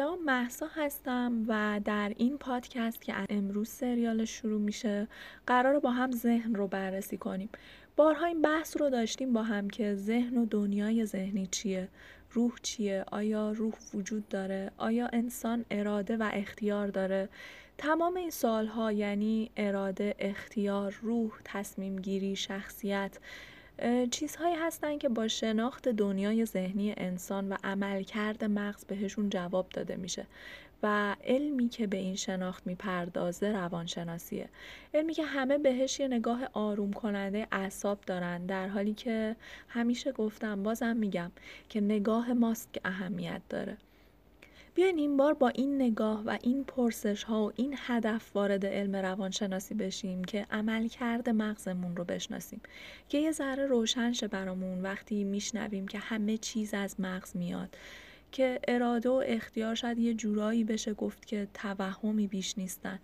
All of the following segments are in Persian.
سلام محسا هستم و در این پادکست که امروز سریال شروع میشه قرار با هم ذهن رو بررسی کنیم. بارها این بحث رو داشتیم با هم که ذهن و دنیای ذهنی چیه؟ روح چیه؟ آیا روح وجود داره؟ آیا انسان اراده و اختیار داره؟ تمام این سالها یعنی اراده اختیار روح تصمیم گیری شخصیت چیزهایی هستن که با شناخت دنیای ذهنی انسان و عملکرد مغز بهشون جواب داده میشه و علمی که به این شناخت می‌پردازه روانشناسیه. علمی که همه بهش یه نگاه آروم کننده اعصاب دارن در حالی که همیشه گفتم بازم میگم که نگاه ماست که اهمیت داره. بیاین این بار با این نگاه و این پرسش ها و این هدف وارد علم روانشناسی بشیم که عمل کرده مغزمون رو بشناسیم. که یه ذره روشن شه برامون وقتی میشنویم که همه چیز از مغز میاد. که اراده و اختیار شاید یه جورایی بشه گفت که توهمی بیش نیستن.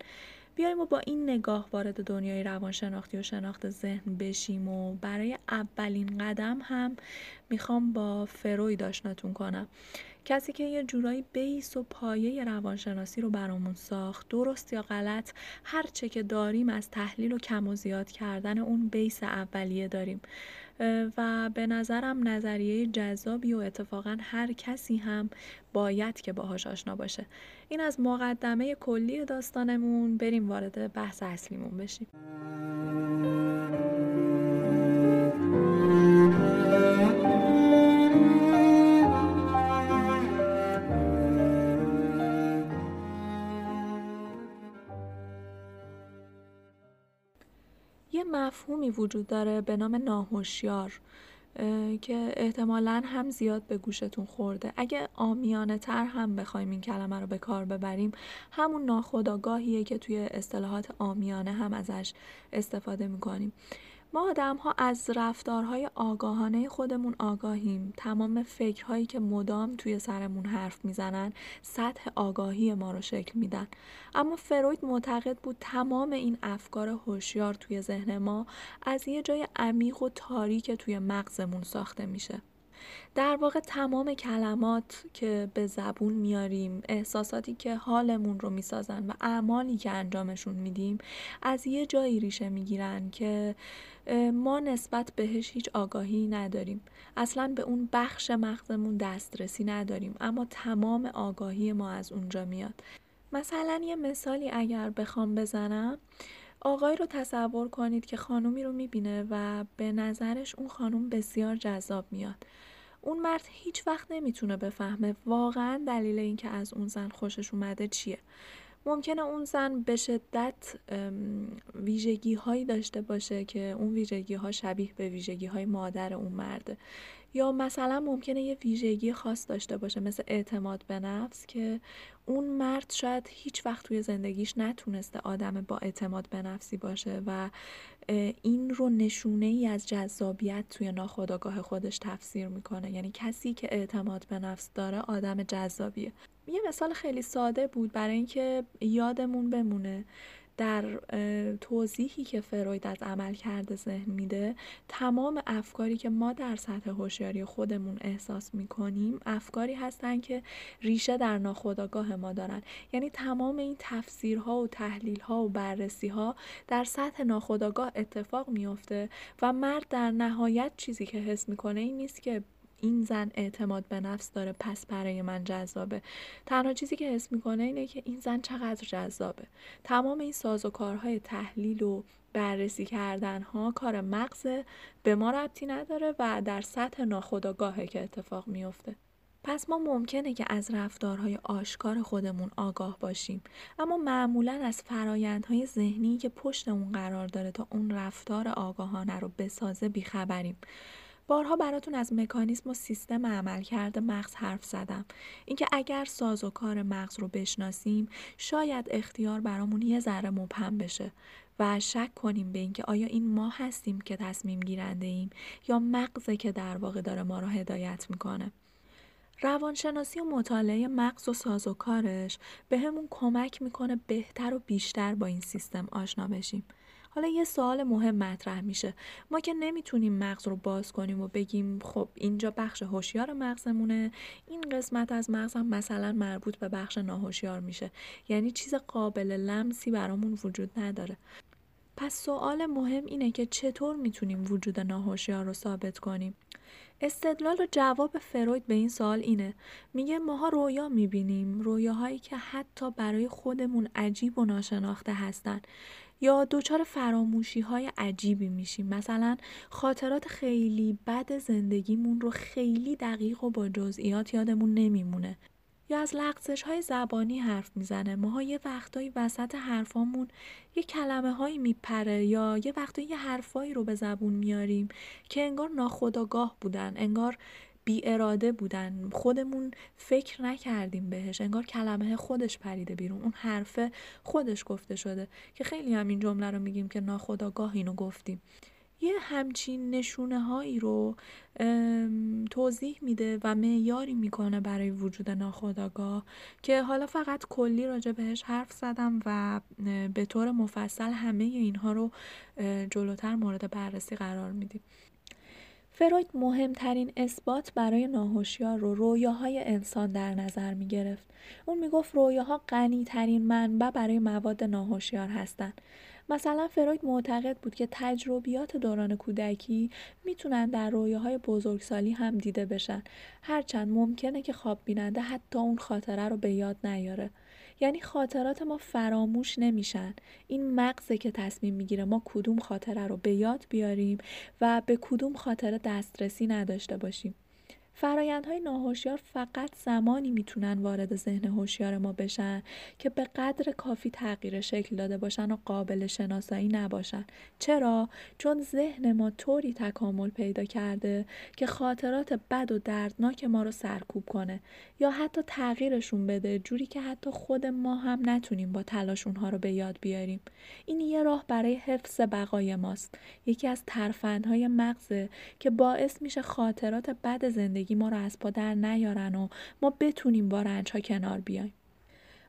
بیایم و با این نگاه وارد دنیای روانشناختی و شناخت ذهن بشیم و برای اولین قدم هم می‌خوام با فروید آشناتون کنم. کسی که یه جورایی بیس و پایه روانشناسی رو برامون ساخت درست یا غلط هر چه که داریم از تحلیل و کم و زیاد کردن اون بیس اولیه داریم. و به نظرم نظریه جذابی و اتفاقا هر کسی هم باید که باهاش آشنا باشه. این از مقدمه کلی داستانمون. بریم وارد بحث اصلیمون بشیم. مفهومی وجود داره به نام ناهوشیار که احتمالا هم زیاد به گوشتون خورده. اگه آمیانه تر هم بخوایم این کلمه رو به کار ببریم همون ناخداگاهیه که توی اصطلاحات آمیانه هم ازش استفاده می‌کنیم. ما آدم ها از رفتارهای آگاهانه خودمون آگاهیم. تمام فکرهایی که مدام توی سرمون حرف می‌زنن سطح آگاهی ما رو شکل میدن. اما فروید معتقد بود تمام این افکار هوشیار توی ذهن ما از یه جای عمیق و تاریک توی مغزمون ساخته میشه. در واقع تمام کلمات که به زبون میاریم احساساتی که حالمون رو می‌سازن و اعمالی که انجامشون میدیم از یه جایی ریشه می‌گیرن که ما نسبت بهش هیچ آگاهی نداریم. اصلا به اون بخش مغزمون دسترسی نداریم اما تمام آگاهی ما از اونجا میاد. مثلا یه مثالی اگر بخوام بزنم آقای رو تصور کنید که خانومی رو می‌بینه و به نظرش اون خانوم بسیار جذاب میاد. اون مرد هیچ وقت نمی‌تونه بفهمه واقعا دلیل اینکه از اون زن خوشش اومده چیه. ممکنه اون زن به شدت ویژگی هایی داشته باشه که اون ویژگی ها شبیه به ویژگی های مادر اون مرده. یا مثلا ممکنه یه ویژگی خاص داشته باشه مثل اعتماد به نفس که اون مرد شاید هیچ وقت توی زندگیش نتونسته آدم با اعتماد به نفسی باشه و این رو نشونه ای از جذابیت توی ناخودآگاه خودش تفسیر می‌کنه. یعنی کسی که اعتماد به نفس داره آدم جذابیه. یه مثال خیلی ساده بود برای اینکه یادمون بمونه. در توضیحی که فروید از عمل کرده ذهن میده تمام افکاری که ما در سطح هوشیاری خودمون احساس می‌کنیم افکاری هستن که ریشه در ناخودآگاه ما دارن. یعنی تمام این تفسیرها و تحلیلها و بررسیها در سطح ناخودآگاه اتفاق میفته و مرد در نهایت چیزی که حس می‌کنه این نیست که این زن اعتماد به نفس داره پس برای من جذابه. تنها چیزی که حس می‌کنه اینه که این زن چقدر جذابه. تمام این ساز و کارهای تحلیل و بررسی کردن ها کار مغز به ما ربطی نداره و در سطح ناخودآگاهه که اتفاق میفته پس ما ممکنه که از رفتارهای آشکار خودمون آگاه باشیم. اما معمولا از فرایندهای ذهنی که پشت اون قرار داره تا اون رفتار آگاهانه رو بسازه بیخبریم. بارها براتون از مکانیسم و سیستم عمل کرده مغز حرف زدم. اینکه اگر ساز و کار مغز رو بشناسیم شاید اختیار برامون یه ذره مبهم بشه و شک کنیم به اینکه آیا این ما هستیم که تصمیم گیرنده ایم یا مغزه که در واقع داره ما رو هدایت می‌کنه. روانشناسی و مطالعه مغز و ساز و کارش به همون کمک می‌کنه بهتر و بیشتر با این سیستم آشنا بشیم. حالا یه سوال مهم مطرح میشه. ما که نمی‌تونیم مغز رو باز کنیم و بگیم خب اینجا بخش هوشیار مغزمونه این قسمت از مغزم مثلا مربوط به بخش ناهوشیار میشه. یعنی چیز قابل لمسی برامون وجود نداره. پس سوال مهم اینه که چطور می‌تونیم وجود ناهوشیار رو ثابت کنیم؟ استدلال و جواب فروید به این سوال اینه. میگه ماها رویا می‌بینیم رویاهایی که حتی برای خودمون عجیب و ناشناخته هستن. یا دچار فراموشی های عجیبی میشیم. مثلا خاطرات خیلی بد زندگیمون رو خیلی دقیق و با جزئیات یادمون نمیمونه. یا از لغزش های زبانی حرف می‌زنه. ماها یه وقتایی وسط حرفامون یه کلمه هایی میپره یا یه وقتایی یه حرفایی رو به زبون میاریم که انگار ناخداگاه بودن. انگار بی اراده بودن. خودمون فکر نکردیم بهش. انگار کلمه خودش پریده بیرون. اون حرفه خودش گفته شده که خیلی هم این جمله رو میگیم که ناخداگاه اینو گفتیم. یه همچین نشونه هایی رو توضیح میده و معیاری می‌کنه برای وجود ناخداگاه که حالا فقط کلی راجع بهش حرف زدم و به طور مفصل همه اینها رو جلوتر مورد بررسی قرار میدیم. فروید مهمترین اثبات برای ناهوشیار رو رویاهای انسان در نظر می گرفت. اون می گفت رویاها غنی ترین منبع برای مواد ناهوشیار هستند. مثلا فروید معتقد بود که تجربیات دوران کودکی می‌تونن در رویاهای بزرگسالی هم دیده بشن هرچند ممکنه که خواب بیننده حتی اون خاطره رو به یاد نیاره یعنی خاطرات ما فراموش نمیشن. این مغزه که تصمیم می‌گیره ما کدوم خاطره رو به یاد بیاریم و به کدوم خاطره دسترسی نداشته باشیم. فرایندهای ناهوشیار فقط زمانی می‌تونن وارد ذهن هوشیار ما بشن که به قدر کافی تغییر شکل داده باشن و قابل شناسایی نباشن. چرا؟ چون ذهن ما طوری تکامل پیدا کرده که خاطرات بد و دردناک ما رو سرکوب کنه یا حتی تغییرشون بده جوری که حتی خود ما هم نتونیم با تلاش اونها رو به یاد بیاریم. این یه راه برای حفظ بقای ماست. یکی از ترفندهای مغزه که باعث میشه خاطرات بد زندگی ما رو از پا در نیارن و ما بتونیم با رنج ها کنار بیایم.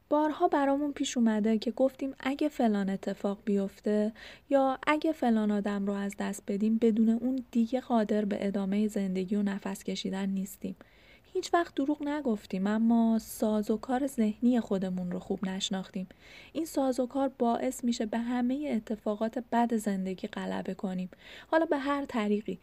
بارها برامون پیش اومده که گفتیم اگه فلان اتفاق بیفته یا اگه فلان آدم رو از دست بدیم بدون اون دیگه قادر به ادامه زندگی و نفس کشیدن نیستیم. هیچ وقت دروغ نگفتیم اما ساز و کار ذهنی خودمون رو خوب نشناختیم. این ساز و کار باعث میشه به همه اتفاقات بد زندگی غلبه کنیم. حالا به هر طریقی.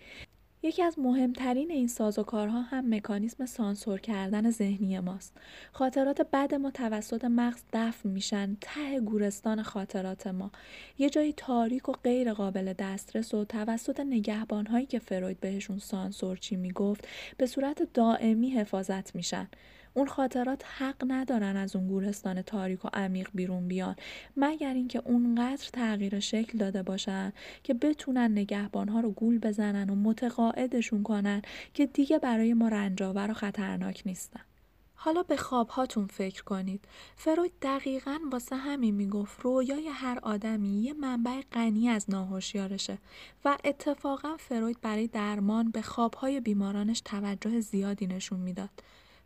یکی از مهمترین این سازوکارها هم مکانیسم سانسور کردن ذهنی ماست. خاطرات بد ما توسط مغز دفن میشن ته گورستان خاطرات ما. یه جایی تاریک و غیر قابل دسترس و توسط نگهبانهایی که فروید بهشون سانسورچی می‌گفت به صورت دائمی حفاظت میشن. اون خاطرات حق ندارن از اون گورستان تاریک و عمیق بیرون بیان مگر اینکه اونقدر تغییر شکل داده باشن که بتونن نگهبانها رو گول بزنن و متقاعدشون کنن که دیگه برای ما رنجاور و خطرناک نیستن حالا به خوابهاتون فکر کنید. فروید دقیقا واسه همین می‌گفت رویای هر آدمی یه منبع غنی از ناهوشیارشه و اتفاقا فروید برای درمان به خوابهای بیمارانش توجه زیادی نشون می‌داد.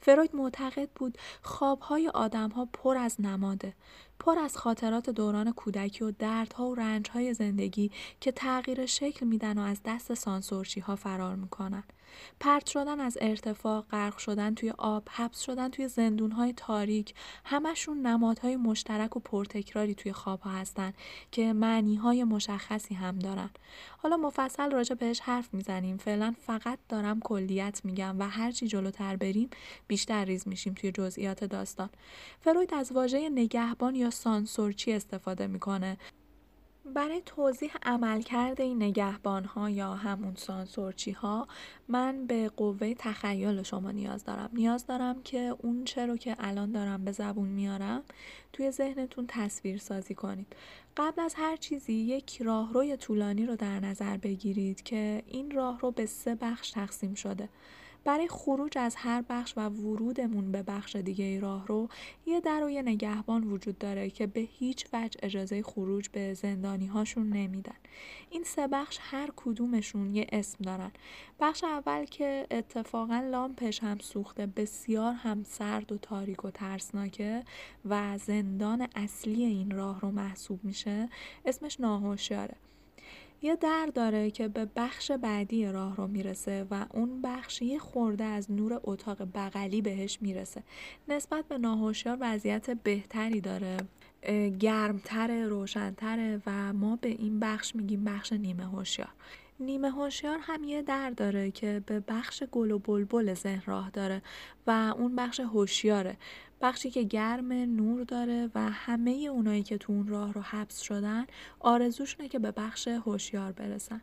فروید معتقد بود خوابهای آدمها پر از نماده پر از خاطرات دوران کودکی و دردها و رنجهای زندگی که تغییر شکل میدن و از دست سانسورچی ها فرار می‌کنن. پرت شدن از ارتفاع، غرق شدن توی آب، حبس شدن توی زندونهای تاریک، همشون نمادهای مشترک و پرتکراری توی خوابها هستن که معنیهای مشخصی هم دارن. حالا مفصل راجع بهش حرف می‌زنیم. فعلا فقط دارم کلیت میگم و هرچی جلوتر بریم بیشتر ریز میشیم توی جزئیات داستان. فروید از واژه نگهبان یا سانسورچی استفاده می‌کنه برای توضیح عملکرد این نگهبان ها یا همون سانسورچی ها من به قوه تخیل شما نیاز دارم. نیاز دارم که اون چه رو که الان دارم به زبون میارم توی ذهنتون تصویر سازی کنید. قبل از هر چیزی یک راهروی طولانی رو در نظر بگیرید که این راه رو به سه بخش تقسیم شده. برای خروج از هر بخش و ورودمون به بخش دیگه راه رو یه در و یه نگهبان وجود داره که به هیچ وجه اجازه خروج به زندانی هاشون نمیدن. این سه بخش هر کدومشون یه اسم دارن. بخش اول که اتفاقا لامپش هم سوخته بسیار هم سرد و تاریک و ترسناکه و زندان اصلی این راه رو محسوب میشه اسمش ناهوشیاره. یه در داره که به بخش بعدی راه رو می‌رسه و اون بخش یه خورده از نور اتاق بغلی بهش می‌رسه. نسبت به ناهوشیار وضعیت بهتری داره. گرمتره روشنتره و ما به این بخش میگیم بخش نیمه هوشیار. نیمه هوشیار هم یه در داره که به بخش گل و بلبل ذهن راه داره و اون بخش هوشیاره. بخشی که گرم نور داره و همه اونایی که تو اون راه رو حبس شدن آرزوشونه که به بخش هوشیار برسن.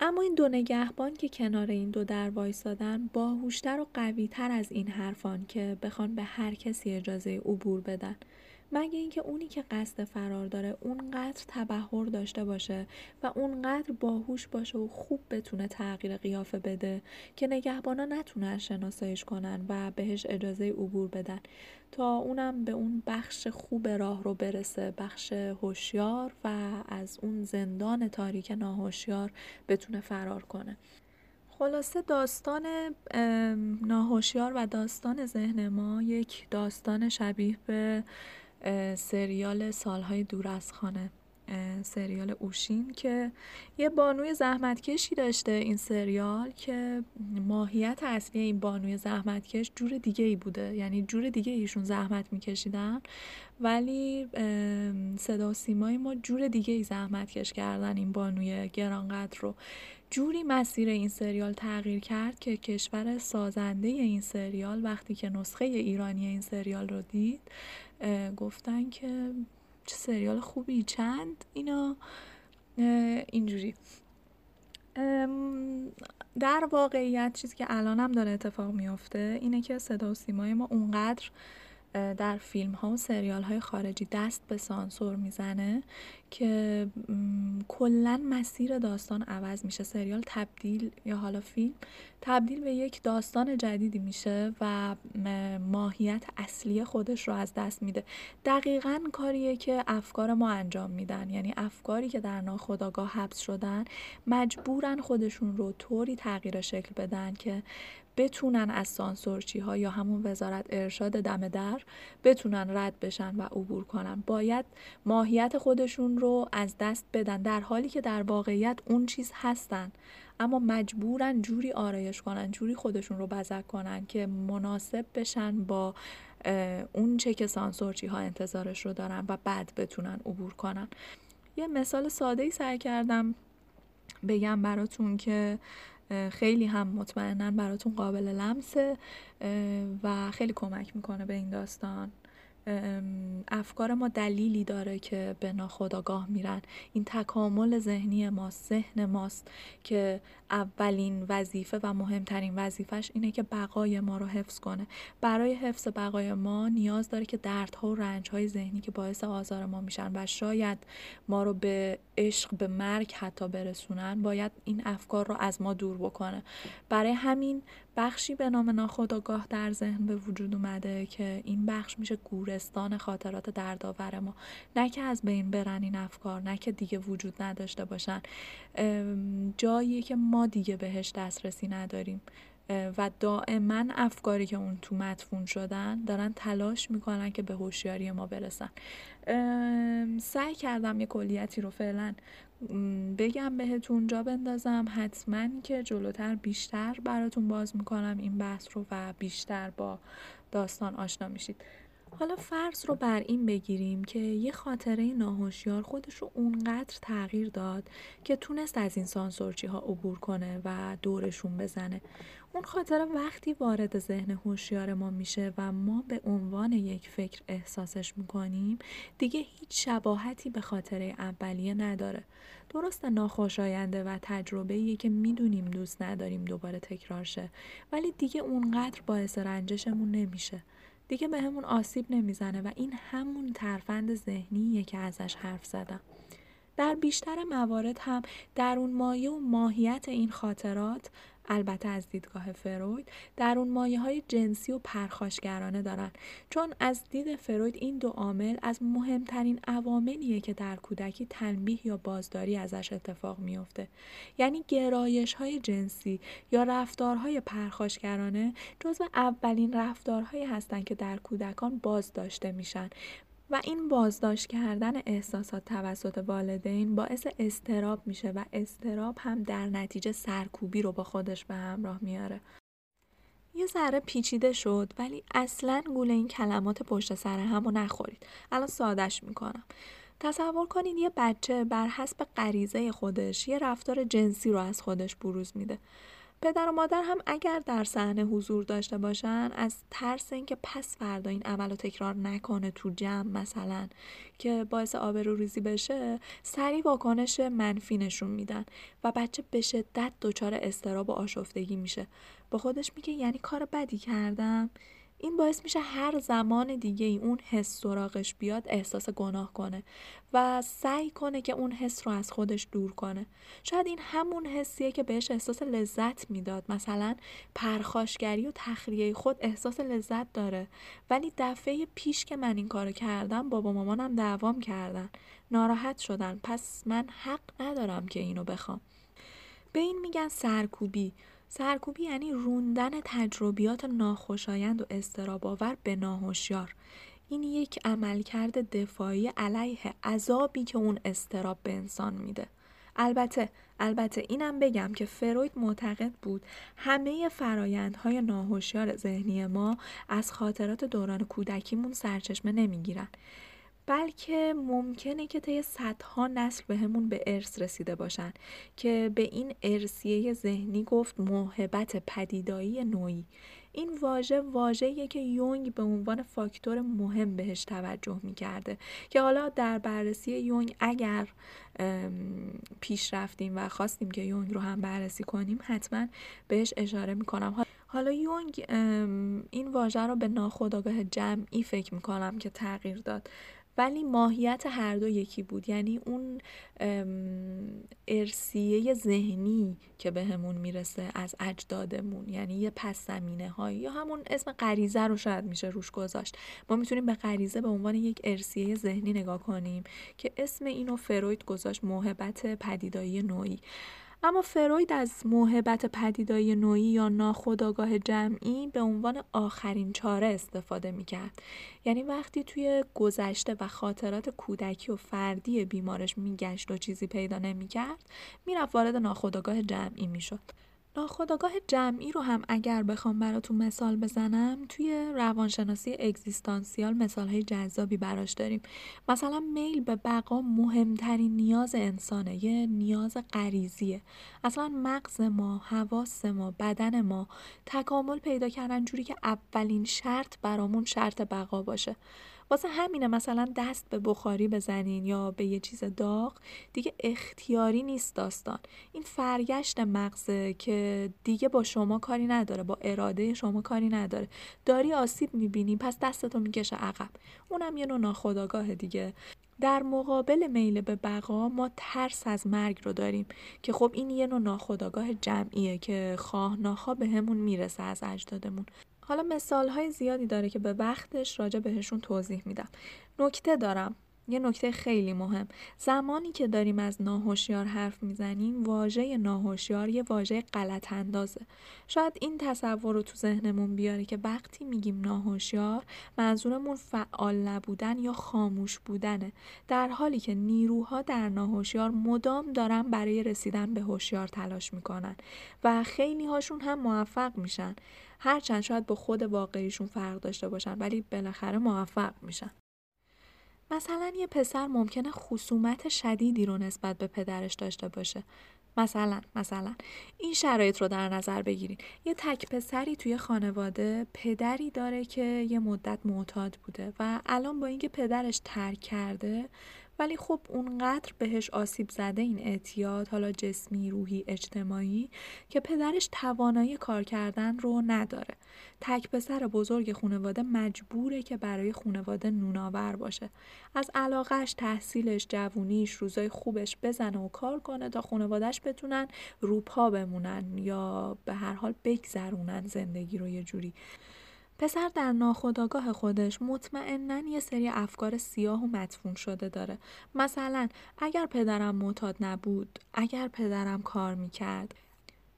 اما این دو نگهبان که کنار این دو در وایسادن باهوشتر و قویتر از این حرفان که بخوان به هر کسی اجازه عبور بدن. مگه اینکه اونی که قصد فرار داره اونقدر تبهر داشته باشه و اونقدر باهوش باشه و خوب بتونه تغییر قیافه بده که نگهبانا نتونن شناسایش کنن و بهش اجازه عبور بدن. تا اونم به اون بخش خوب راه رو برسه بخش هوشیار و از اون زندان تاریک ناهوشیار بتونه فرار کنه. خلاصه داستان ناهوشیار و داستان ذهن ما یک داستان شبیه به سریال سالهای دور از خانه. سریال اوشین که یه بانوی زحمتکشی داشته این سریال که ماهیت اصلی این بانوی زحمتکش جور دیگه ای بوده. یعنی جور دیگه ایشون زحمت میکشیدن ولی صدا سیمای ما جور دیگه ای زحمت کش کردن این بانوی گرانقدر رو. جوری مسیر این سریال تغییر کرد که کشور سازنده این سریال وقتی که نسخه ایرانی این سریال رو دید گفتن که چه سریال خوبی چند اینا؟ اینجوری. در واقعیت چیزی که الانم داره اتفاق میافته اینه که صدا و سیمای ما اونقدر در فیلم ها و سریال های خارجی دست به سانسور می‌زنه که کلا مسیر داستان عوض میشه. سریال تبدیل یا حالا فیلم تبدیل به یک داستان جدیدی میشه و ماهیت اصلی خودش رو از دست میده. دقیقا کاریه که افکار ما انجام میدن. یعنی افکاری که در ناخودآگاه حبس شدن مجبورن خودشون رو طوری تغییر شکل بدن که بتونن از سانسورچی ها یا همون وزارت ارشاد دم در بتونن رد بشن و عبور کنن. باید ماهیت خودشون رو از دست بدن در حالی که در واقعیت اون چیز هستن. اما مجبورن جوری آرایش کنن جوری خودشون رو بزک کنن که مناسب بشن با اون چه که سانسورچی ها انتظارش رو دارن و بعد بتونن عبور کنن. یه مثال ساده ای سعی کردم بگم براتون که خیلی هم مطمئنا براتون قابل لمسه و خیلی کمک می‌کنه به این داستان. افکار ما دلیلی داره که به ناخداگاه میرن. این تکامل ذهنی ماست ذهن ماست که اولین وظیفه و مهمترین وظیفش اینه که بقای ما رو حفظ کنه. برای حفظ بقای ما نیاز داره که دردها و رنجهای ذهنی که باعث آزار ما میشن و شاید ما رو به عشق به مرگ حتی برسونن باید این افکار رو از ما دور بکنه. برای همین بخشی به نام ناخودآگاه در ذهن به وجود اومده که این بخش میشه گورستان خاطرات دردآور ما. نه که از بین برن این افکار نه که دیگه وجود نداشته باشن. جایی که ما دیگه بهش دسترسی نداریم. و دائما افکاری که اون تو مدفون شدن دارن تلاش می‌کنن که به هوشیاری ما برسن. سعی کردم یه کلیتی رو فعلا بگم بهتون جا بندازم. حتما که جلوتر بیشتر براتون باز می‌کنم این بحث رو و بیشتر با داستان آشنا میشید. حالا فرض رو بر این بگیریم که یه خاطره ناهوشیار خودش رو اونقدر تغییر داد که تونست از این سانسورچی ها عبور کنه و دورشون بزنه. اون خاطره وقتی وارد ذهن هوشیار ما میشه و ما به عنوان یک فکر احساسش می‌کنیم دیگه هیچ شباهتی به خاطره اولیه نداره. درست ناخوشاینده و تجربه که می‌دونیم دوست نداریم دوباره تکرار شه ولی دیگه اونقدر باعث رنجشمون نمیشه. دیگه به همون آسیب نمی‌زنه و این همون ترفند ذهنیه که ازش حرف زدم. در بیشتر موارد هم درون مایه و ماهیت این خاطرات البته از دیدگاه فروید در اون مایه های جنسی و پرخاشگرانه دارن. چون از دید فروید این دو عامل از مهمترین عواملیه که در کودکی تنبیه یا بازداری ازش اتفاق میافته. یعنی گرایش های جنسی یا رفتارهای پرخاشگرانه جزو اولین رفتارهایی هستند که در کودکان باز داشته میشن. و این بازداشت کردن احساسات توسط والدین باعث استراب میشه و استراب هم در نتیجه سرکوبی رو با خودش به همراه میاره. یه ذره پیچیده شد ولی اصلا گول این کلمات پشت سر هم رو نخورید. الان سادش می‌کنم. تصور کنید یه بچه بر حسب غریزه خودش یه رفتار جنسی رو از خودش بروز میده. پدر و مادر هم اگر در صحنه حضور داشته باشن از ترس اینکه پس فردا این عمل رو تکرار نکنه تو جمع مثلا که باعث آبروریزی بشه سریع واکنش منفی نشون میدن و بچه به شدت دچار استراب و آشفتگی میشه. با خودش میگه یعنی کار بدی کردم؟ این باعث میشه هر زمان دیگه ای اون حس سراغش بیاد احساس گناه کنه و سعی کنه که اون حس رو از خودش دور کنه. شاید این همون حسیه که بهش احساس لذت می‌داد. مثلا پرخاشگری و تخلیه خود احساس لذت داره. ولی دفعه پیش که من این کارو کردم بابا مامانم دعوام کردن. ناراحت شدن. پس من حق ندارم که اینو بخوام. به این میگن سرکوبی. سرکوبی یعنی روندن تجربیات ناخوشایند و استراباور به ناهوشیار. این یک عملکرد دفاعی علیه عذابی که اون استراب به انسان میده. البته البته اینم بگم که فروید معتقد بود همه فرایندهای ناهوشیار ذهنی ما از خاطرات دوران کودکیمون سرچشمه نمی‌گیرن. بلکه ممکنه که طی صدها نسل بهمون به ارث رسیده باشن که به این ارسیه ذهنی گفت موهبت پدیدایی نوعی. این واژه واژه‌ایه که یونگ به عنوان فاکتور مهم بهش توجه می‌کرده که حالا در بررسی یونگ اگر پیش رفتیم و خواستیم که یونگ رو هم بررسی کنیم حتما بهش اشاره می‌کنم. حالا یونگ این واژه رو به ناخودآگاه جمعی فکر می‌کنم که تغییر داد. ولی ماهیت هر دو یکی بود. یعنی اون ارسیه ذهنی که بهمون به می‌رسه از اجدادمون. یعنی یه پس زمینه هایی یا همون اسم غریزه رو شاید میشه روش گذاشت. ما می‌تونیم به غریزه به عنوان یک ارسیه ذهنی نگاه کنیم که اسم اینو فروید گذاشت موهبت پدیدایی نوعی. اما فروید از موهبت پدیدای نوعی یا ناخودآگاه جمعی به عنوان آخرین چاره استفاده می‌کرد. یعنی وقتی توی گذشته و خاطرات کودکی و فردی بیمارش میگشت و چیزی پیدا نمی‌کرد می‌رفت وارد ناخودآگاه جمعی می‌شد. ناخودآگاه جمعی رو هم اگر بخوام براتون مثال بزنم توی روانشناسی اگزیستانسیال مثال های جذابی براش داریم. مثلا میل به بقا مهمترین نیاز انسانه یه نیاز غریزیه. اصلا مغز ما حواس ما بدن ما تکامل پیدا کردن جوری که اولین شرط برامون شرط بقا باشه. واسه همینه مثلا دست به بخاری بزنین یا به یه چیز داغ دیگه اختیاری نیست داستان. این فرگشت مغزه که دیگه با شما کاری نداره با اراده شما کاری نداره. داری آسیب می‌بینی پس دستتو می‌کشه عقب. اونم یه نوع ناخداگاه دیگه. در مقابل میل به بقا ما ترس از مرگ رو داریم که خب این یه نوع ناخداگاه جمعیه که خواه ناخواه به همون می‌رسه از اجدادمون. حالا مثال های زیادی داره که به وقتش راجع بهشون توضیح میدم. نکته دارم. یه نکته خیلی مهم. زمانی که داریم از ناهوشیار حرف می‌زنیم واژه ناهوشیار یه واژه غلط اندازه. شاید این تصور رو تو ذهنمون بیاره که وقتی میگیم ناهوشیار منظورمون فعال نبودن یا خاموش بودنه. در حالی که نیروها در ناهوشیار مدام دارن برای رسیدن به هوشیار تلاش می‌کنن و خیلی هاشون هم موفق میشن. هرچند شاید با خود واقعیشون فرق داشته باشن ولی بالاخره موفق میشن. مثلا یه پسر ممکنه خصومت شدیدی رو نسبت به پدرش داشته باشه. مثلا مثلا. این شرایط رو در نظر بگیرید یه تک پسری توی خانواده پدری داره که یه مدت معتاد بوده و الان با اینکه پدرش ترک کرده ولی خب اونقدر بهش آسیب زده این اعتیاد حالا جسمی روحی اجتماعی که پدرش توانایی کار کردن رو نداره. تک پسر بزرگ خانواده مجبوره که برای خانواده نوناور باشه. از علاقش تحصیلش جوونیش روزای خوبش بزنه و کار کنه تا خانوادهش بتونن روپا بمونن یا به هر حال بگذرونن زندگی رو یه جوری. پسر در ناخودآگاه خودش مطمئنا یه سری افکار سیاه و مدفون شده داره. مثلا اگر پدرم معتاد نبود اگر پدرم کار می‌کرد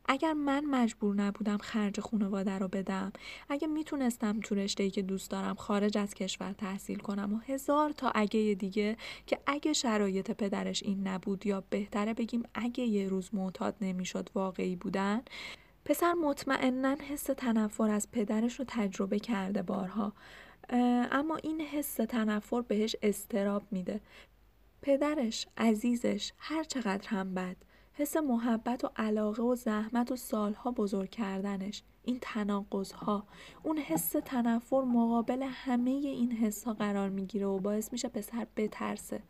اگر من مجبور نبودم خرج خانواده رو بدم اگه می‌تونستم تو رشته که دوست دارم خارج از کشور تحصیل کنم و هزار تا اگه دیگه که اگه شرایط پدرش این نبود یا بهتره بگیم اگه یه روز معتاد نمی‌شد واقعی بودن پسر مطمئنا حس تنفر از پدرش رو تجربه کرده بارها. اما این حس تنفر بهش استراب میده. پدرش عزیزش هر چقدر هم بد. حس محبت و علاقه و زحمت و سالها بزرگ کردنش. این تناقض ها اون حس تنفر مقابل همه این حس ها قرار می‌گیره و باعث میشه پسر بترسه.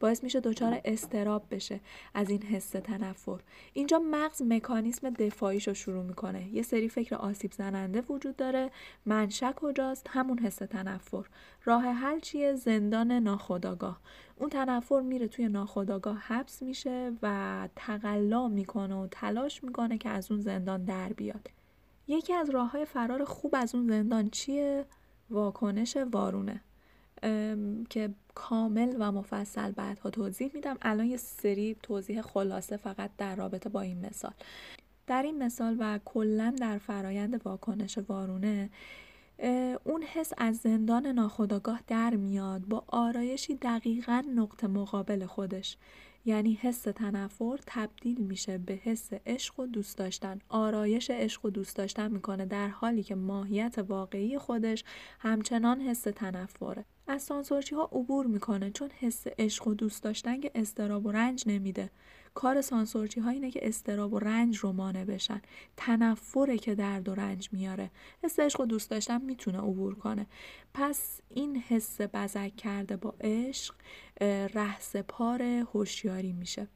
باعث میشه دچار استراب بشه از این حس تنفر. اینجا مغز مکانیسم دفاعیش رو شروع می‌کنه. یه سری فکر آسیب زننده وجود داره. منشأ کجاست؟ همون حس تنفر. راه حل چیه؟ زندان ناخودآگاه. اون تنفر میره توی ناخودآگاه حبس میشه و تقلا می‌کنه و تلاش می‌کنه که از اون زندان در بیاد. یکی از راه های فرار خوب از اون زندان چیه؟ واکنش وارونه. که کامل و مفصل بعدها توضیح میدم. الان یه سری توضیح خلاصه فقط در رابطه با این مثال. در این مثال و کلا در فرایند واکنش وارونه اون حس از زندان ناخودآگاه در میاد با آرایشی دقیقا نقطه مقابل خودش. یعنی حس تنفر تبدیل میشه به حس عشق و دوست داشتن. آرایش عشق و دوست داشتن می‌کنه در حالی که ماهیت واقعی خودش همچنان حس تنفره. از سانسورچی ها عبور می‌کنه چون حس عشق و دوست داشتن که استراب و رنج نمیده. کار سانسورچی ها اینه که استراب و رنج رو مانع بشن. تنفره که درد و رنج میاره. حس عشق و دوست داشتن می‌تونه عبور کنه. پس این حس بزک کرده با عشق رهسپار هوشیاری میشه.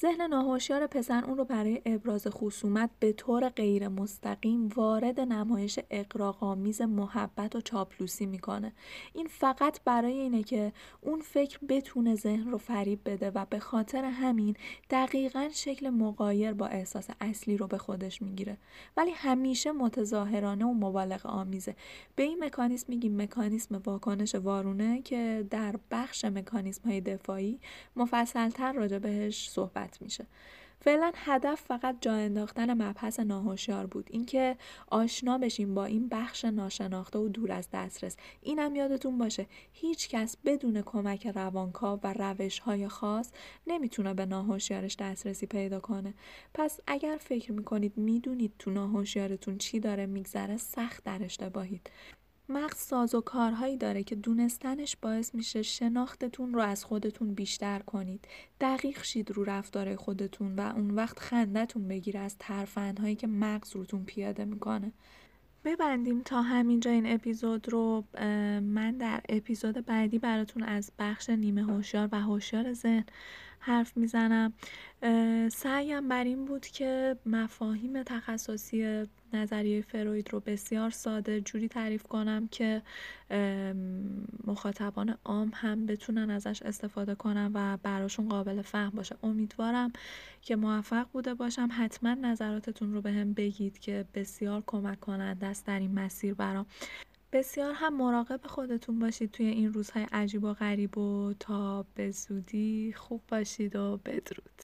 ذهن ناهوشیار پسر اون رو برای ابراز خصومت به طور غیر مستقیم وارد نمایش اقراق‌آمیز محبت و چاپلوسی می‌کنه. این فقط برای اینه که اون فکر بتونه ذهن رو فریب بده و به خاطر همین دقیقا شکل مقایر با احساس اصلی رو به خودش می‌گیره. ولی همیشه متظاهرانه و مبالغ آمیزه به این مکانیسم میگیم مکانیسم واکنش وارونه که در بخش مکانیسم های دفاعی مفصلتر راجع بهش صحبت میشه. فعلا هدف فقط جا انداختن مبحث ناهوشیار بود. اینکه آشنا بشیم با این بخش ناشناخته و دور از دسترس. اینم یادتون باشه. هیچ کس بدون کمک روانکاو و روش های خاص نمی‌تونه به ناهوشیارش دسترسی پیدا کنه. پس اگر فکر می‌کنید می‌دونید تو ناهوشیارتون چی داره میگذره سخت در اشتباهید. مغز ساز و کارهایی داره که دونستنش باعث میشه شناختتون رو از خودتون بیشتر کنید. دقیق شید رو رفتار خودتون و اون وقت خندتون بگیره از ترفندهایی که مغز روتون پیاده می‌کنه. ببندیم تا همینجا این اپیزود رو. من در اپیزود بعدی براتون از بخش نیمه هوشیار و هوشیار ذهن حرف می‌زنم. سعیم بر این بود که مفاهیم تخصصی نظریه فروید رو بسیار ساده جوری تعریف کنم که مخاطبان عام هم بتونن ازش استفاده کنن و براشون قابل فهم باشه. امیدوارم که موفق بوده باشم. حتما نظراتتون رو به هم بگید که بسیار کمک کننده است در این مسیر برام. بسیار هم مراقب خودتون باشید توی این روزهای عجیب و غریب و تا به زودی خوب باشید و بدرود.